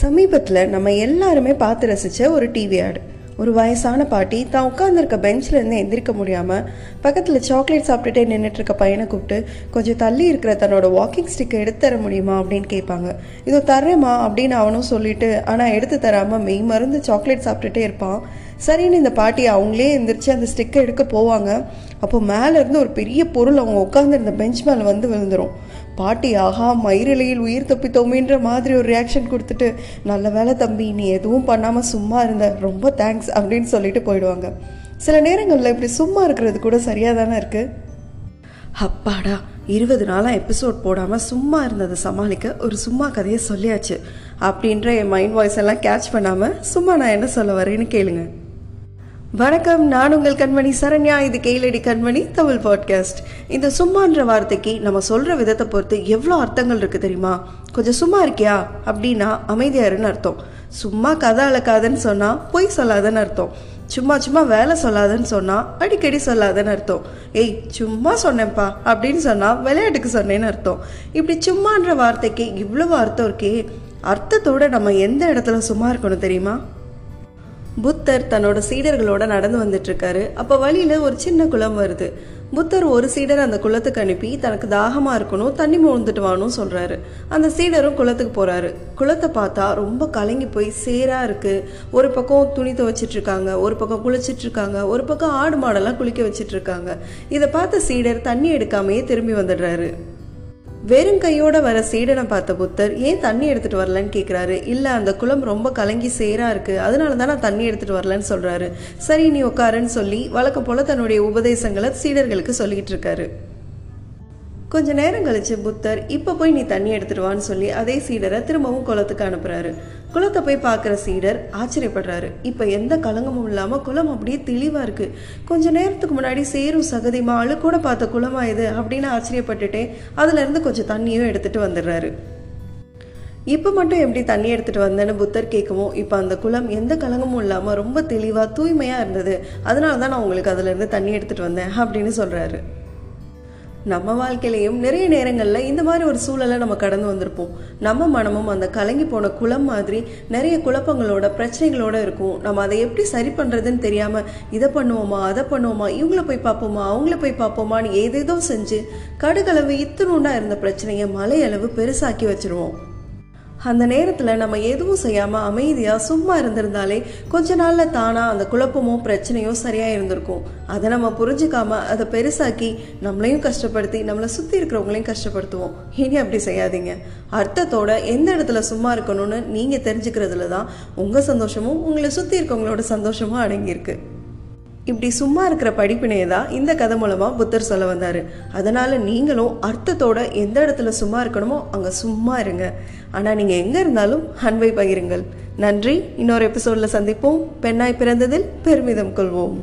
சமீபத்தில் நம்ம எல்லாருமே பார்த்து ரசித்த ஒரு டிவி ஆடு ஒரு வயசான பாட்டி தான் உட்காந்துருக்க பெஞ்சில் இருந்து எந்திரிக்க முடியாமல் பக்கத்தில் சாக்லேட் சாப்பிட்டுட்டே நின்றுட்டு இருக்க பையனை கூப்பிட்டு கொஞ்சம் தள்ளி இருக்கிற தன்னோட வாக்கிங் ஸ்டிக்கை எடுத்து தர முடியுமா அப்படின்னு கேட்பாங்க. இதோ தரேம்மா அப்படின்னு அவனும் சொல்லிட்டு ஆனால் எடுத்து தராமல் மெய் மருந்து சாக்லேட் சாப்பிட்டுட்டே இருப்பான். சரின்னு இந்த பாட்டி அவங்களே எந்திரிச்சு அந்த ஸ்டிக்கை எடுக்க போவாங்க. அப்போ மேலே இருந்து ஒரு பெரிய பொருள் அவங்க உட்காந்துருந்த பெஞ்ச் மேலே வந்து விழுந்துரும். பாட்டி ஆஹா மயிரிலையில் உயிர் தப்பித்தோமேன்ற மாதிரி ஒரு ரியாக்ஷன் கொடுத்துட்டு நல்ல வேலை தம்பி நீ எதுவும் பண்ணாமல் சும்மா இருந்த. ரொம்ப தேங்க்ஸ் அப்படின்னு சொல்லிட்டு போயிடுவாங்க. சில நேரங்களில் இப்படி சும்மா இருக்கிறது கூட சரியாக தானே இருக்குது அப்பாடா இருபது நாளாக எபிசோட் போடாமல் சும்மா இருந்ததை சமாளிக்க ஒரு சும்மா கதையை சொல்லியாச்சு. அப்படின்ற என் மைண்ட் வாய்ஸ் எல்லாம் கேட்ச் பண்ணாமல் சும்மா நான் என்ன சொல்ல வரேன்னு கேளுங்கள் வணக்கம் நான் உங்கள் கண்மணி சரண்யா. இது கேளடி கண்மணி தமிழ் பாட்காஸ்ட் இந்த சும்மான்ற வார்த்தைக்கு நம்ம சொல்கிற விதத்தை பொறுத்து எவ்வளோ அர்த்தங்கள் இருக்குது தெரியுமா? கொஞ்சம் சும்மா இருக்கியா? அப்படின்னா அமைதியாருன்னு அர்த்தம். சும்மா கதை அளக்காதன்னு சொன்னால் பொய் சொல்லாதன்னு அர்த்தம். சும்மா சும்மா வேலை சொல்லாதன்னு சொன்னால் அடிக்கடி சொல்லாதன்னு அர்த்தம். ஏய் சும்மா சொன்னேன்ப்பா அப்படின்னு சொன்னால் விளையாட்டுக்கு சொன்னேன்னு அர்த்தம். இப்படி சும்மான்ற வார்த்தைக்கு இவ்வளவு அர்த்தம் இருக்கே. அர்த்தத்தோட நம்ம எந்த இடத்துல சும்மா இருக்கணும் தெரியுமா? புத்தர் தன்னோட சீடர்களோட நடந்து வந்துட்டு இருக்காரு அப்போ வழியில ஒரு சின்ன குளம் வருது. புத்தர் ஒரு சீடர் அந்த குளத்துக்கு அனுப்பி தனக்கு தாகமா இருக்கணும் தண்ணி மூழ்ந்துட்டு வானும் சொல்றாரு. அந்த சீடரும் குளத்துக்கு போறாரு. குளத்தை பார்த்தா ரொம்ப கலங்கி போய் சேரா இருக்கு. ஒரு பக்கம் துணி துவைச்சிட்டு இருக்காங்க ஒரு பக்கம் குளிச்சிட்டு இருக்காங்க ஒரு பக்கம் ஆடு மாடெல்லாம் குளிக்க வச்சிட்டு இருக்காங்க இதை பார்த்த சீடர் தண்ணி எடுக்காமையே திரும்பி வந்துடுறாரு. வெறும் கையோட வர சீடனை பார்த்த புத்தர் ஏன் தண்ணி எடுத்துட்டு வரலன்னு கேட்குறாரு இல்லை அந்த குளம் ரொம்ப கலங்கி சேராக இருக்கு. அதனால தான் நான் தண்ணி எடுத்துட்டு வரலன்னு சொல்கிறாரு சரி நீ உட்காருன்னு சொல்லி வழக்கம் போல தன்னுடைய உபதேசங்களை சீடர்களுக்கு சொல்லிக்கிட்டு இருக்காரு. கொஞ்ச நேரம் கழிச்சு புத்தர் இப்போ போய் நீ தண்ணி எடுத்துட்டு வான்னு சொல்லி அதே சீடரை திரும்பவும் குளத்துக்கு அனுப்புறாரு. குளத்தை போய் பார்க்குற சீடர் ஆச்சரியப்படுறாரு. இப்போ எந்த கலங்கமும் இல்லாமல் குளம் அப்படியே தெளிவாக இருக்கு. கொஞ்ச நேரத்துக்கு முன்னாடி சேரும் சகதிமா அழு கூட பார்த்த குளமா இது? அப்படின்னு ஆச்சரியப்பட்டுட்டே அதுலேருந்து கொஞ்சம் தண்ணியும் எடுத்துட்டு வந்துடுறாரு. இப்போ மட்டும் எப்படி தண்ணி எடுத்துட்டு வந்தேன்னு புத்தர் கேட்கவும் இப்போ அந்த குளம் எந்த கலங்கமும் இல்லாமல் ரொம்ப தெளிவாக தூய்மையாக இருந்தது. அதனால தான் நான் உங்களுக்கு அதுலேருந்து தண்ணி எடுத்துட்டு வந்தேன் அப்படின்னு சொல்கிறாரு நம்ம வாழ்க்கையிலையும் நிறைய நேரங்களில் இந்த மாதிரி ஒரு சூழலை நம்ம கடந்து வந்திருப்போம். நம்ம மனமும் அந்த கலங்கி போன குளம் மாதிரி நிறைய குழப்பங்களோட பிரச்சனைகளோட இருக்கும். நம்ம அதை எப்படி சரி பண்ணுறதுன்னு தெரியாமல் இதை பண்ணுவோமா அதை பண்ணுவோமா இவங்கள போய் பார்ப்போமா அவங்கள போய் பார்ப்போமான்னு ஏதேதோ செஞ்சு கடுகளவு இத்துணுண்டா இருந்த பிரச்சனையை மலையளவு பெருசாக்கி வச்சுருவோம். அந்த நேரத்தில் நம்ம எதுவும் செய்யாமல் அமைதியாக சும்மா இருந்திருந்தாலே கொஞ்ச நாளில் தானாக அந்த குழப்பமோ பிரச்சனையோ சரியாக இருந்திருக்கும். அதை நம்ம புரிஞ்சுக்காம அதை பெருசாக்கி நம்மளையும் கஷ்டப்படுத்தி நம்மளை சுற்றி இருக்கிறவங்களையும் கஷ்டப்படுத்துவோம். இனி அப்படி செய்யாதீங்க. அர்த்தத்தோட எந்த இடத்துல சும்மா இருக்கணும்னு நீங்கள் தெரிஞ்சுக்கிறதுல தான் உங்கள் சந்தோஷமும் உங்களை சுற்றி இருக்கவங்களோட சந்தோஷமும் அடங்கியிருக்கு. இப்படி சும்மா இருக்கிற படிப்பினையை தான் இந்த கதை மூலமாக புத்தர் சொல்ல வந்தார். அதனால் நீங்களும் அர்த்தத்தோட எந்த இடத்துல சும்மா இருக்கணுமோ அங்கே சும்மா இருங்க. ஆனால் நீங்கள் எங்கே இருந்தாலும் அன்பை பகிருங்கள். நன்றி. இன்னொரு எபிசோடில் சந்திப்போம். பெண்ணாய் பிறந்ததில் பெருமிதம் கொள்வோம்.